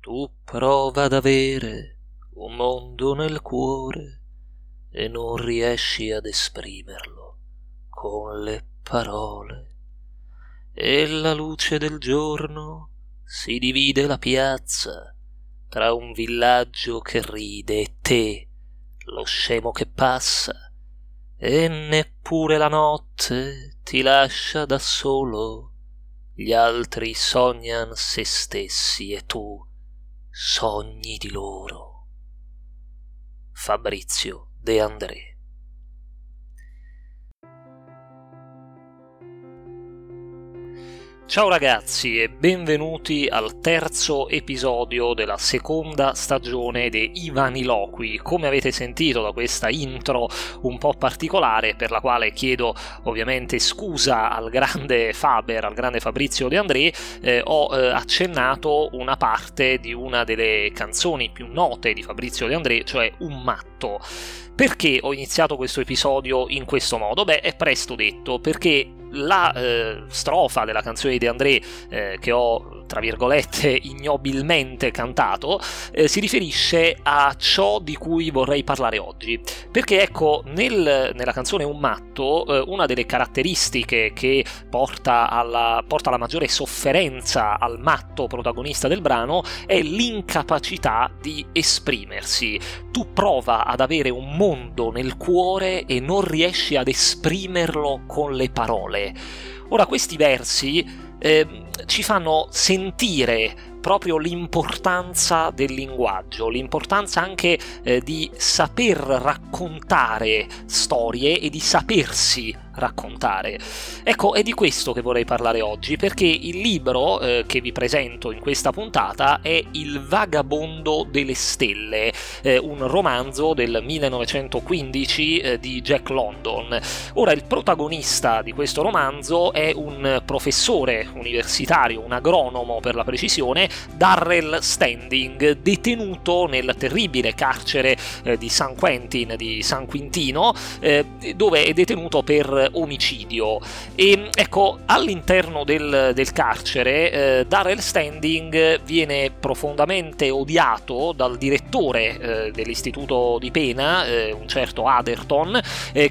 tu prova ad avere un mondo nel cuore e non riesci ad esprimerlo con le parole. E la luce del giorno si divide la piazza tra un villaggio che ride e te, lo scemo che passa, e neppure la notte ti lascia da solo. Gli altri sognan se stessi e tu sogni di loro. Fabrizio De André Ciao ragazzi e benvenuti al terzo episodio della seconda stagione dei Ivaniloqui. Come avete sentito da questa intro un po' particolare, per la quale chiedo ovviamente scusa al grande Faber, al grande Fabrizio De André, eh, ho eh, accennato una parte di una delle canzoni più note di Fabrizio De André, cioè Un matto. Perché ho iniziato questo episodio in questo modo? Beh, è presto detto, perché la eh, strofa della canzone di De André eh, che ho tra virgolette, ignobilmente cantato, eh, si riferisce a ciò di cui vorrei parlare oggi. Perché ecco, nel, nella canzone Un matto, eh, una delle caratteristiche che porta alla, porta alla maggiore sofferenza al matto protagonista del brano è l'incapacità di esprimersi. Tu prova ad avere un mondo nel cuore e non riesci ad esprimerlo con le parole. Ora, questi versi eh, ci fanno sentire proprio l'importanza del linguaggio, l'importanza anche eh, di saper raccontare storie e di sapersi raccontare. Ecco, è di questo che vorrei parlare oggi, perché il libro eh, che vi presento in questa puntata è Il vagabondo delle stelle, eh, un romanzo del 1915 eh, di Jack London. Ora, il protagonista di questo romanzo è un professore universitario, un agronomo per la precisione, Darrell Standing, detenuto nel terribile carcere eh, di San Quentin, di San Quintino, eh, dove è detenuto per omicidio. E ecco, all'interno del, del carcere, eh, Darrell Standing viene profondamente odiato dal direttore dell'istituto di pena, un certo Aderton,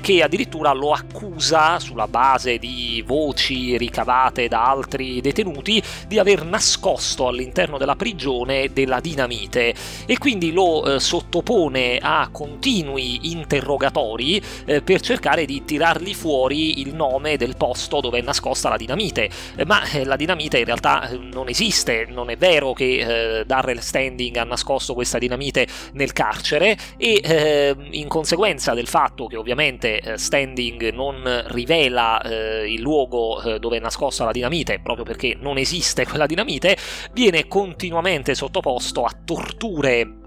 che addirittura lo accusa sulla base di voci ricavate da altri detenuti di aver nascosto all'interno della prigione della dinamite. E quindi lo eh, sottopone a continui interrogatori eh, per cercare di tirargli fuori il nome del posto dove è nascosta la dinamite, eh, ma eh, la dinamite in realtà eh, non esiste, non è vero che Darrell Standing ha nascosto questa dinamite nel carcere e eh, in conseguenza del fatto che ovviamente Standing non rivela il luogo dove è nascosta la dinamite, proprio perché non esiste quella dinamite, viene continuamente sottoposto a torture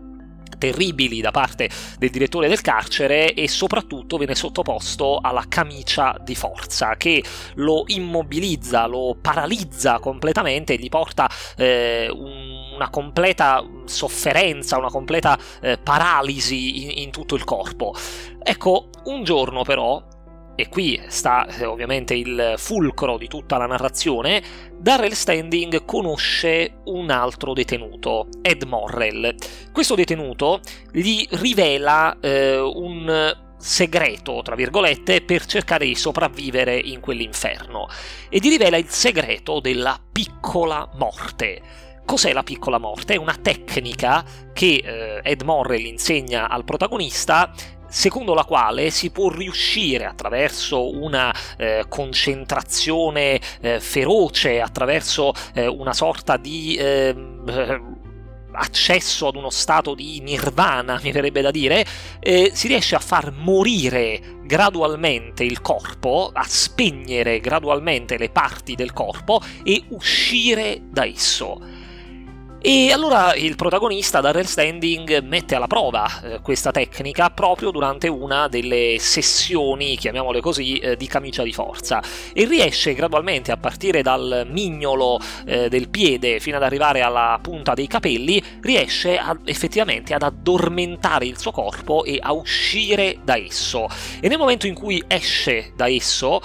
terribili da parte del direttore del carcere e soprattutto viene sottoposto alla camicia di forza che lo immobilizza, lo paralizza completamente e gli porta eh, una completa sofferenza, una completa eh, paralisi in, in tutto il corpo. Ecco, un giorno però e qui sta eh, ovviamente il fulcro di tutta la narrazione, Darrell Standing conosce un altro detenuto, Ed Morrell. Questo detenuto gli rivela eh, un segreto, tra virgolette, per cercare di sopravvivere in quell'inferno e gli rivela il segreto della piccola morte. Cos'è la piccola morte? È una tecnica che eh, Ed Morrell insegna al protagonista secondo la quale si può riuscire attraverso una eh, concentrazione eh, feroce, attraverso eh, una sorta di ehm, eh, accesso ad uno stato di nirvana, mi verrebbe da dire, eh, si riesce a far morire gradualmente il corpo, a spegnere gradualmente le parti del corpo e uscire da esso. E allora il protagonista, Darrell Standing, mette alla prova eh, questa tecnica proprio durante una delle sessioni, chiamiamole così, eh, di camicia di forza e riesce gradualmente a partire dal mignolo eh, del piede fino ad arrivare alla punta dei capelli, riesce a, effettivamente ad addormentare il suo corpo e a uscire da esso. E nel momento in cui esce da esso,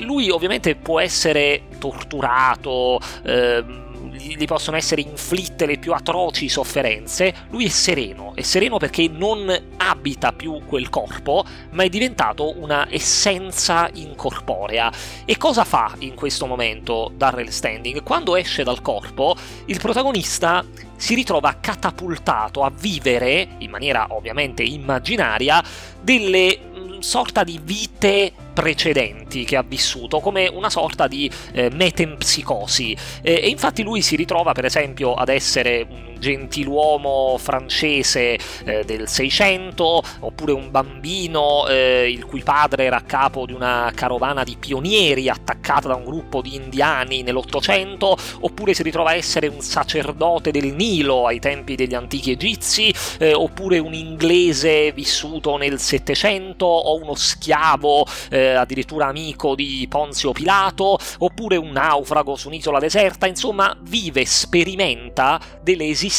lui ovviamente può essere torturato, ehm, gli possono essere inflitte le più atroci sofferenze, lui è sereno, è sereno perché non abita più quel corpo, ma è diventato una essenza incorporea. E cosa fa in questo momento Darrell Standing? Quando esce dal corpo, il protagonista si ritrova catapultato a vivere, in maniera ovviamente immaginaria, delle mm, sorta di vite precedenti che ha vissuto, come una sorta di eh, metempsicosi. Eh, e infatti lui si ritrova, per esempio, ad essere un gentiluomo francese eh, del 600, oppure un bambino eh, il cui padre era a capo di una carovana di pionieri attaccata da un gruppo di indiani nell'Ottocento, oppure si ritrova a essere un sacerdote del Nilo ai tempi degli antichi egizi, eh, oppure un inglese vissuto nel Settecento, o uno schiavo eh, addirittura amico di Ponzio Pilato, oppure un naufrago su un'isola deserta, insomma vive, sperimenta delle esistenze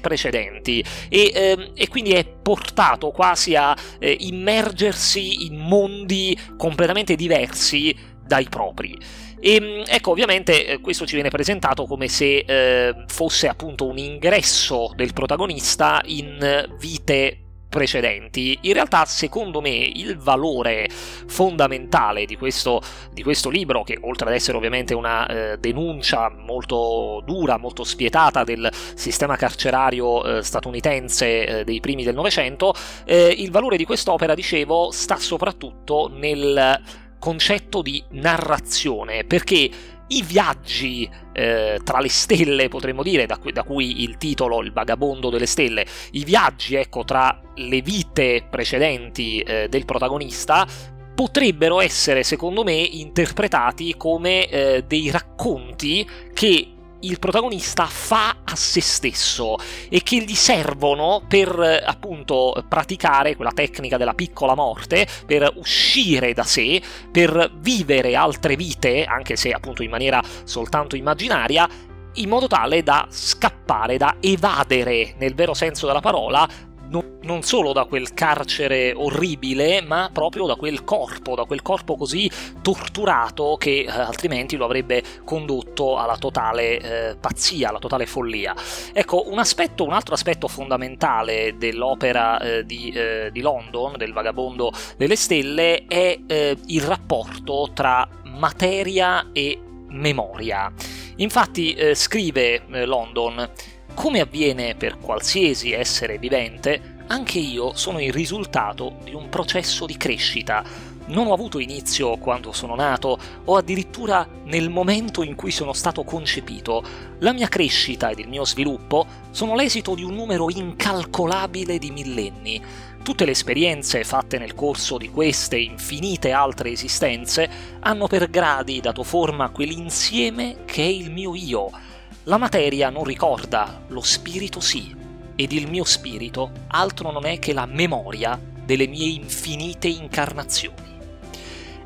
precedenti e, ehm, e quindi è portato quasi a eh, immergersi in mondi completamente diversi dai propri. E ehm, ecco, ovviamente eh, questo ci viene presentato come se eh, fosse appunto un ingresso del protagonista in vite precedenti. In realtà, secondo me, il valore fondamentale di questo, di questo libro, che oltre ad essere ovviamente una eh, denuncia molto dura, molto spietata del sistema carcerario eh, statunitense eh, dei primi del Novecento, eh, il valore di quest'opera, dicevo, sta soprattutto nel concetto di narrazione, perché i viaggi eh, tra le stelle, potremmo dire, da cui, da cui, il titolo Il vagabondo delle stelle, i viaggi, ecco, tra le vite precedenti eh, del protagonista potrebbero essere, secondo me, interpretati come eh, dei racconti che il protagonista fa a se stesso e che gli servono per appunto praticare quella tecnica della piccola morte, per uscire da sé, per vivere altre vite, anche se appunto in maniera soltanto immaginaria, in modo tale da scappare, da evadere nel vero senso della parola non, non, solo da quel carcere orribile, ma proprio da quel corpo, da quel corpo così torturato che eh, altrimenti lo avrebbe condotto alla totale eh, pazzia, alla totale follia. Ecco, un aspetto, un altro aspetto fondamentale dell'opera eh, di, eh, di, London, del Vagabondo delle Stelle, è eh, il rapporto tra materia e memoria. Infatti, eh, scrive London, come avviene per qualsiasi essere vivente, anche io sono il risultato di un processo di crescita. Non ho avuto inizio quando sono nato, o addirittura nel momento in cui sono stato concepito. La mia crescita ed il mio sviluppo sono l'esito di un numero incalcolabile di millenni. Tutte le esperienze fatte nel corso di queste infinite altre esistenze hanno per gradi dato forma a quell'insieme che è il mio io la materia non ricorda, lo spirito sì, ed il mio spirito altro non è che la memoria delle mie infinite incarnazioni.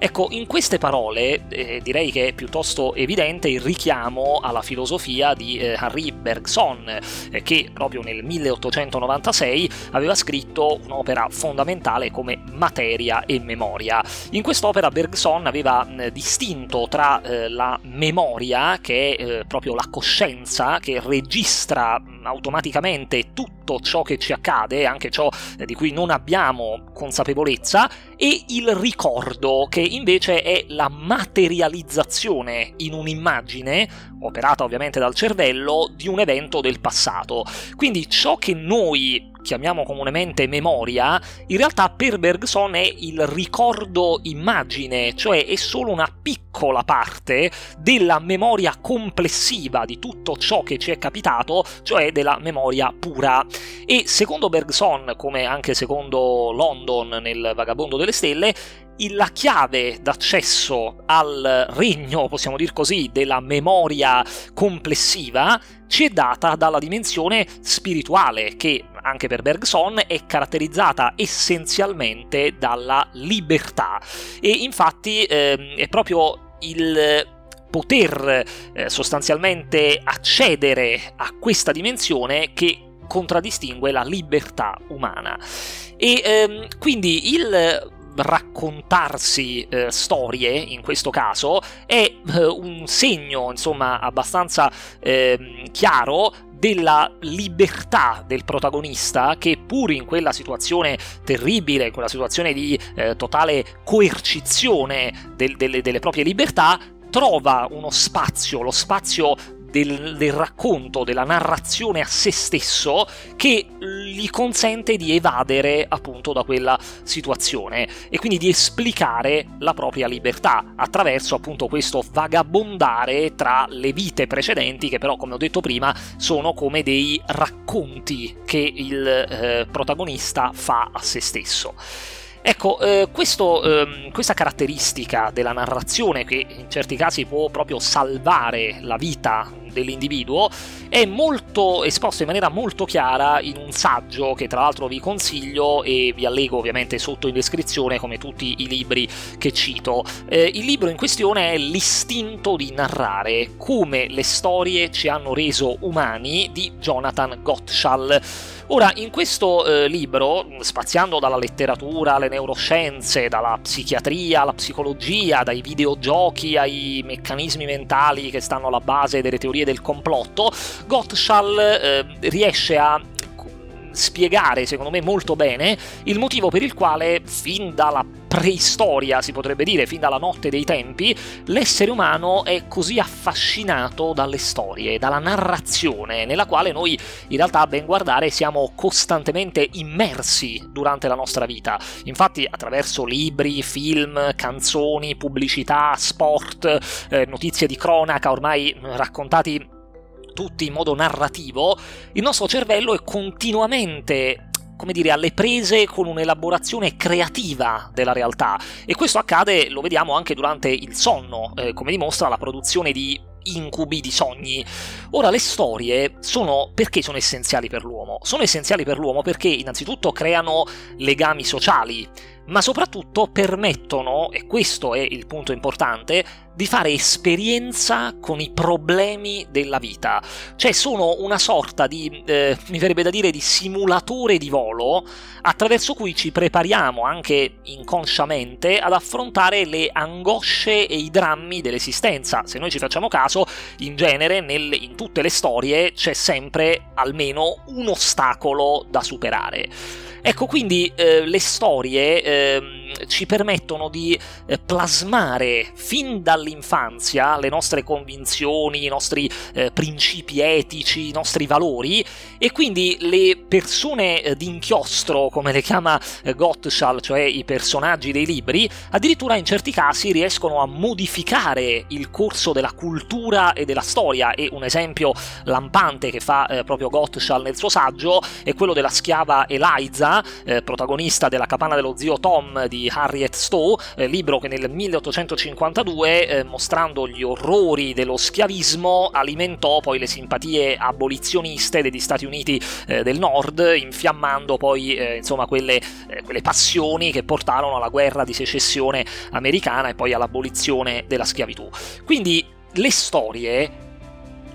Ecco, in queste parole eh, direi che è piuttosto evidente il richiamo alla filosofia di eh, Henri Bergson, eh, che proprio nel 1896 aveva scritto un'opera fondamentale come Materia e Memoria. In quest'opera Bergson aveva distinto tra eh, la memoria, che è eh, proprio la coscienza che registra automaticamente tutto ciò che ci accade, anche ciò eh, di cui non abbiamo consapevolezza, e il ricordo, che invece è la materializzazione in un'immagine, operata ovviamente dal cervello, di un evento del passato. Quindi ciò che noi chiamiamo comunemente memoria, in realtà per Bergson è il ricordo immagine, cioè è solo una piccola parte della memoria complessiva di tutto ciò che ci è capitato, cioè della memoria pura. E secondo Bergson, come anche secondo London nel Vagabondo delle Stelle, la chiave d'accesso al regno, possiamo dire così, della memoria complessiva ci è data dalla dimensione spirituale che anche per Bergson è caratterizzata essenzialmente dalla libertà e infatti eh, è proprio il poter eh, sostanzialmente accedere a questa dimensione che contraddistingue la libertà umana. E ehm, quindi il raccontarsi eh, storie, in questo caso, è eh, un segno, insomma, abbastanza eh, chiaro della libertà del protagonista che pur in quella situazione terribile, in quella situazione di eh, totale coercizione del, delle, delle proprie libertà, trova uno spazio, lo spazio del, del, racconto, della narrazione a se stesso che gli consente di evadere appunto da quella situazione e quindi di esplicare la propria libertà attraverso appunto questo vagabondare tra le vite precedenti che però come ho detto prima sono come dei racconti che il eh, protagonista fa a se stesso. Ecco, eh, questo, eh, questa caratteristica della narrazione che in certi casi può proprio salvare la vita dell'individuo è molto esposto in maniera molto chiara in un saggio che tra l'altro vi consiglio e vi allego ovviamente sotto in descrizione come tutti i libri che cito. Eh, il libro in questione è L'istinto di narrare, come le storie ci hanno reso umani di Jonathan Gottschall. Ora, in questo eh, libro, spaziando dalla letteratura alle neuroscienze, dalla psichiatria alla psicologia, dai videogiochi ai meccanismi mentali che stanno alla base delle teorie del complotto, Gottschall eh, riesce a spiegare, secondo me, molto bene il motivo per il quale, fin dalla preistoria, si potrebbe dire, fin dalla notte dei tempi, l'essere umano è così affascinato dalle storie, dalla narrazione, nella quale noi in realtà a ben guardare siamo costantemente immersi durante la nostra vita. Infatti attraverso libri, film, canzoni, pubblicità, sport, eh, notizie di cronaca ormai raccontati tutti in modo narrativo, il nostro cervello è continuamente come dire, alle prese con un'elaborazione creativa della realtà e questo accade, lo vediamo anche durante il sonno, eh, come dimostra la produzione di incubi di sogni. Ora, le storie sono perché sono essenziali per l'uomo? Sono essenziali per l'uomo perché innanzitutto creano legami sociali, ma soprattutto permettono, e questo è il punto importante, di fare esperienza con i problemi della vita. Cioè sono una sorta di, eh, mi verrebbe da dire, di simulatore di volo attraverso cui ci prepariamo anche inconsciamente ad affrontare le angosce e i drammi dell'esistenza. Se noi ci facciamo caso, in genere nel, in tutte le storie c'è sempre almeno un ostacolo da superare. Ecco, quindi eh, le storie eh, ci permettono di eh, plasmare fin dall'infanzia le nostre convinzioni, i nostri eh, principi etici, i nostri valori e quindi le persone eh, d'inchiostro, come le chiama eh, Gottschall, cioè i personaggi dei libri, addirittura in certi casi riescono a modificare il corso della cultura e della storia. E un esempio lampante che fa proprio Gottschall nel suo saggio è quello della schiava Eliza eh, protagonista della capanna dello zio Tom di Harriet Stowe, eh, libro che nel 1852, eh, mostrando gli orrori dello schiavismo, alimentò poi le simpatie abolizioniste degli Stati Uniti eh, del Nord, infiammando poi eh, insomma quelle, eh, quelle passioni che portarono alla guerra di secessione americana e poi all'abolizione della schiavitù. Quindi le storie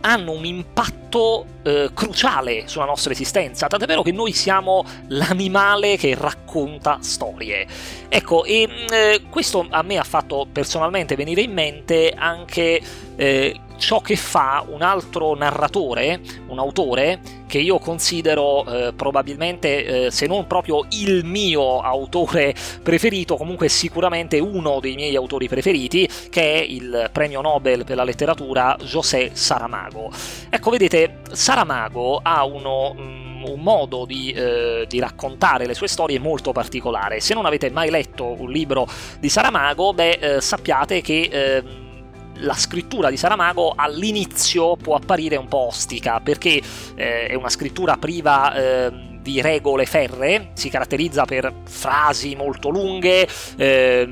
hanno un impatto eh, cruciale sulla nostra esistenza, tant'è vero che noi siamo l'animale che racconta storie. Ecco, e mm, eh, questo a me ha fatto personalmente venire in mente anche eh, ciò che fa un altro narratore, un autore, che io considero eh, probabilmente, eh, se non proprio il mio autore preferito, comunque sicuramente uno dei miei autori preferiti, che è il premio Nobel per la letteratura José Saramago. Ecco, vedete, Saramago ha uno... Mm, un modo di, eh, di, raccontare le sue storie molto particolare. Se non avete mai letto un libro di Saramago, beh, eh, sappiate che eh, la scrittura di Saramago all'inizio può apparire un po' ostica perché eh, è una scrittura priva eh, di regole ferre, si caratterizza per frasi molto lunghe, eh,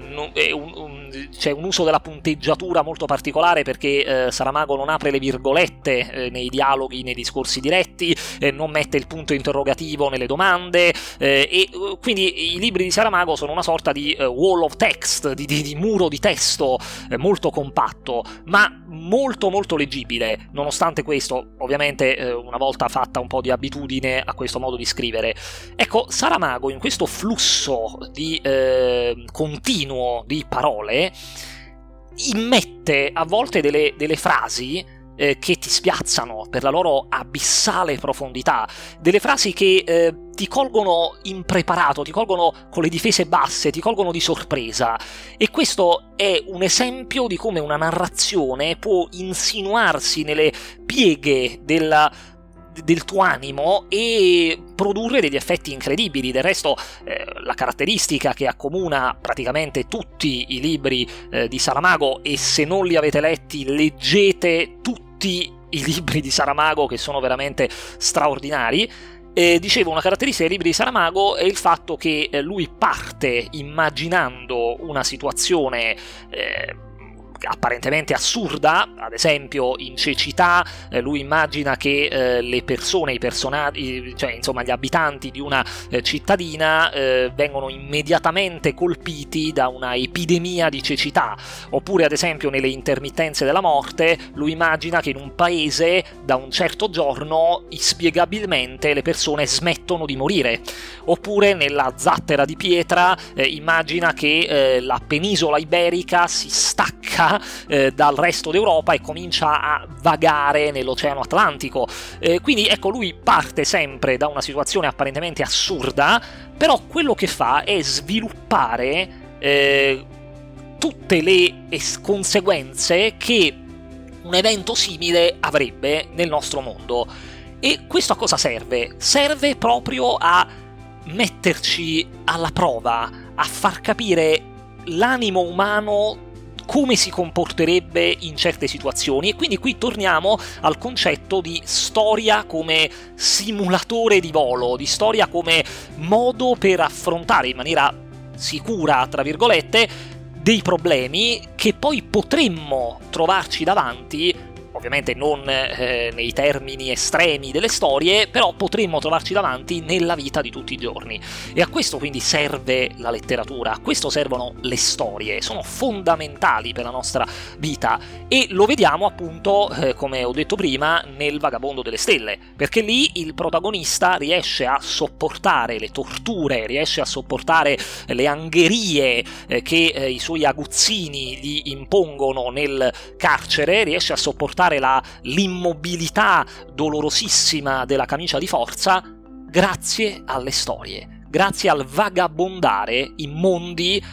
un, un, c'è un uso della punteggiatura molto particolare perché eh, Saramago non apre le virgolette eh, nei dialoghi, nei discorsi diretti, eh, non mette il punto interrogativo nelle domande eh, e quindi i libri di Saramago sono una sorta di wall of text, di, di, di muro di testo molto compatto, ma molto molto leggibile, nonostante questo, ovviamente una volta fatta un po' di abitudine a questo modo di scrivere. Ecco, Saramago in questo flusso di eh, continuo di parole immette a volte delle, delle frasi eh, che ti spiazzano per la loro abissale profondità, delle frasi che eh, ti colgono impreparato, ti colgono con le difese basse, ti colgono di sorpresa. E questo è un esempio di come una narrazione può insinuarsi nelle pieghe della del tuo animo e produrre degli effetti incredibili. Del resto, eh, la caratteristica che accomuna praticamente tutti i libri eh, di Saramago, e se non li avete letti, leggete tutti i libri di Saramago che sono veramente straordinari. Eh, dicevo, una caratteristica dei libri di Saramago è il fatto che eh, lui parte immaginando una situazione eh, apparentemente assurda, ad esempio in cecità eh, lui immagina che eh, le persone, i personaggi, cioè insomma gli abitanti di una eh, cittadina eh, vengono immediatamente colpiti da una epidemia di cecità, oppure ad esempio nelle intermittenze della morte lui immagina che in un paese da un certo giorno inspiegabilmente le persone smettono di morire, oppure nella zattera di pietra eh, immagina che eh, la penisola iberica si stacca eh, dal resto d'Europa e comincia a vagare nell'Oceano Atlantico. Eh, quindi ecco, lui parte sempre da una situazione apparentemente assurda, però quello che fa è sviluppare eh, tutte le es- conseguenze che un evento simile avrebbe nel nostro mondo. E questo a cosa serve? Serve proprio a metterci alla prova, a far capire l'animo umano come si comporterebbe in certe situazioni. E quindi qui torniamo al concetto di storia come simulatore di volo, di storia come modo per affrontare in maniera sicura, tra virgolette, dei problemi che poi potremmo trovarci davanti ovviamente non eh, nei termini estremi delle storie, però potremmo trovarci davanti nella vita di tutti i giorni. E a questo quindi serve la letteratura, a questo servono le storie, sono fondamentali per la nostra vita e lo vediamo appunto, eh, come ho detto prima, nel Vagabondo delle Stelle, perché lì il protagonista riesce a sopportare le torture, riesce a sopportare le angherie eh, che eh, i suoi aguzzini gli impongono nel carcere, riesce a sopportare notare la, l'immobilità dolorosissima della camicia di forza grazie alle storie, grazie al vagabondare in mondi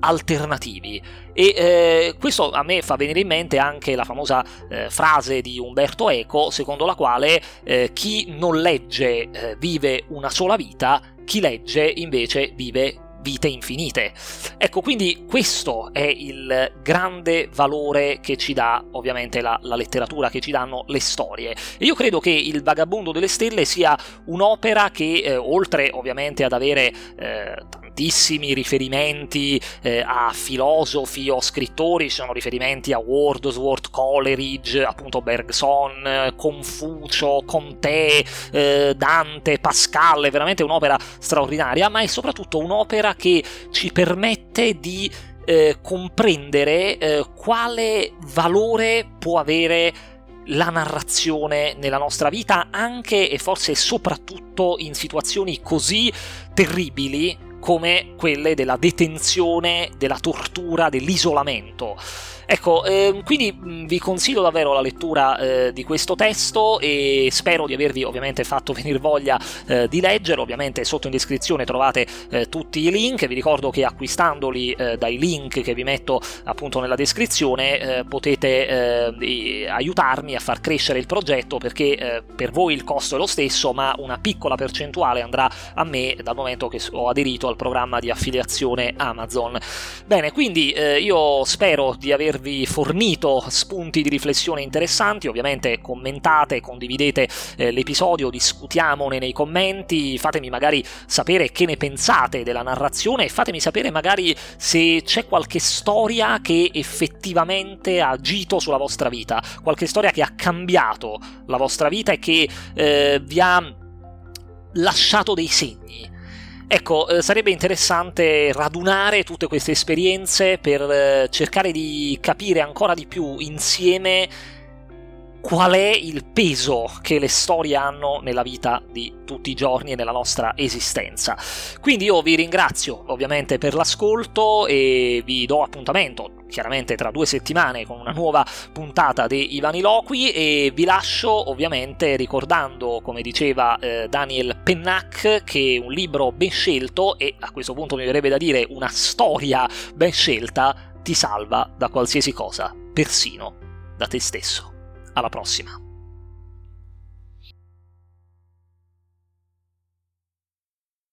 alternativi. E eh, questo a me fa venire in mente anche la famosa eh, frase di Umberto Eco, secondo la quale eh, chi non legge eh, vive una sola vita, chi legge invece vive vite infinite. Ecco, quindi questo è il grande valore che ci dà ovviamente la, la, letteratura, che ci danno le storie. E io credo che Il Vagabondo delle Stelle sia un'opera che, eh, oltre ovviamente ad avere eh, tantissimi riferimenti eh, a filosofi o scrittori, ci sono riferimenti a Wordsworth, Coleridge, appunto Bergson, Confucio, Comte, eh, Dante, Pascal, è veramente un'opera straordinaria, ma è soprattutto un'opera che ci permette di eh, comprendere eh, quale valore può avere la narrazione nella nostra vita, anche e forse soprattutto in situazioni così terribili come quelle della detenzione, della tortura, dell'isolamento. Ecco, eh, quindi vi consiglio davvero la lettura eh, di questo testo e spero di avervi ovviamente fatto venire voglia eh, di leggerlo. Ovviamente sotto in descrizione trovate eh, tutti i link. Vi ricordo che acquistandoli eh, dai link che vi metto appunto nella descrizione eh, potete aiutarmi a far crescere il progetto perché per voi il costo è lo stesso, ma una piccola percentuale andrà a me dal momento che ho aderito al programma di affiliazione Amazon. Bene, quindi io spero di avervi avervi fornito spunti di riflessione interessanti. Ovviamente commentate, condividete eh, l'episodio, discutiamone nei commenti, fatemi magari sapere che ne pensate della narrazione e fatemi sapere magari se c'è qualche storia che effettivamente ha agito sulla vostra vita, qualche storia che ha cambiato la vostra vita e che eh, vi ha lasciato dei segni. Ecco, eh, sarebbe interessante radunare tutte queste esperienze per eh, cercare di capire ancora di più insieme qual è il peso che le storie hanno nella vita di tutti i giorni e nella nostra esistenza. Quindi io vi ringrazio ovviamente per l'ascolto e vi do appuntamento chiaramente tra due settimane con una nuova puntata di Ivaniloqui e vi lascio ovviamente ricordando, come diceva eh, Daniel Pennac, che un libro ben scelto e a questo punto mi verrebbe da dire una storia ben scelta ti salva da qualsiasi cosa, persino da te stesso. Alla prossima!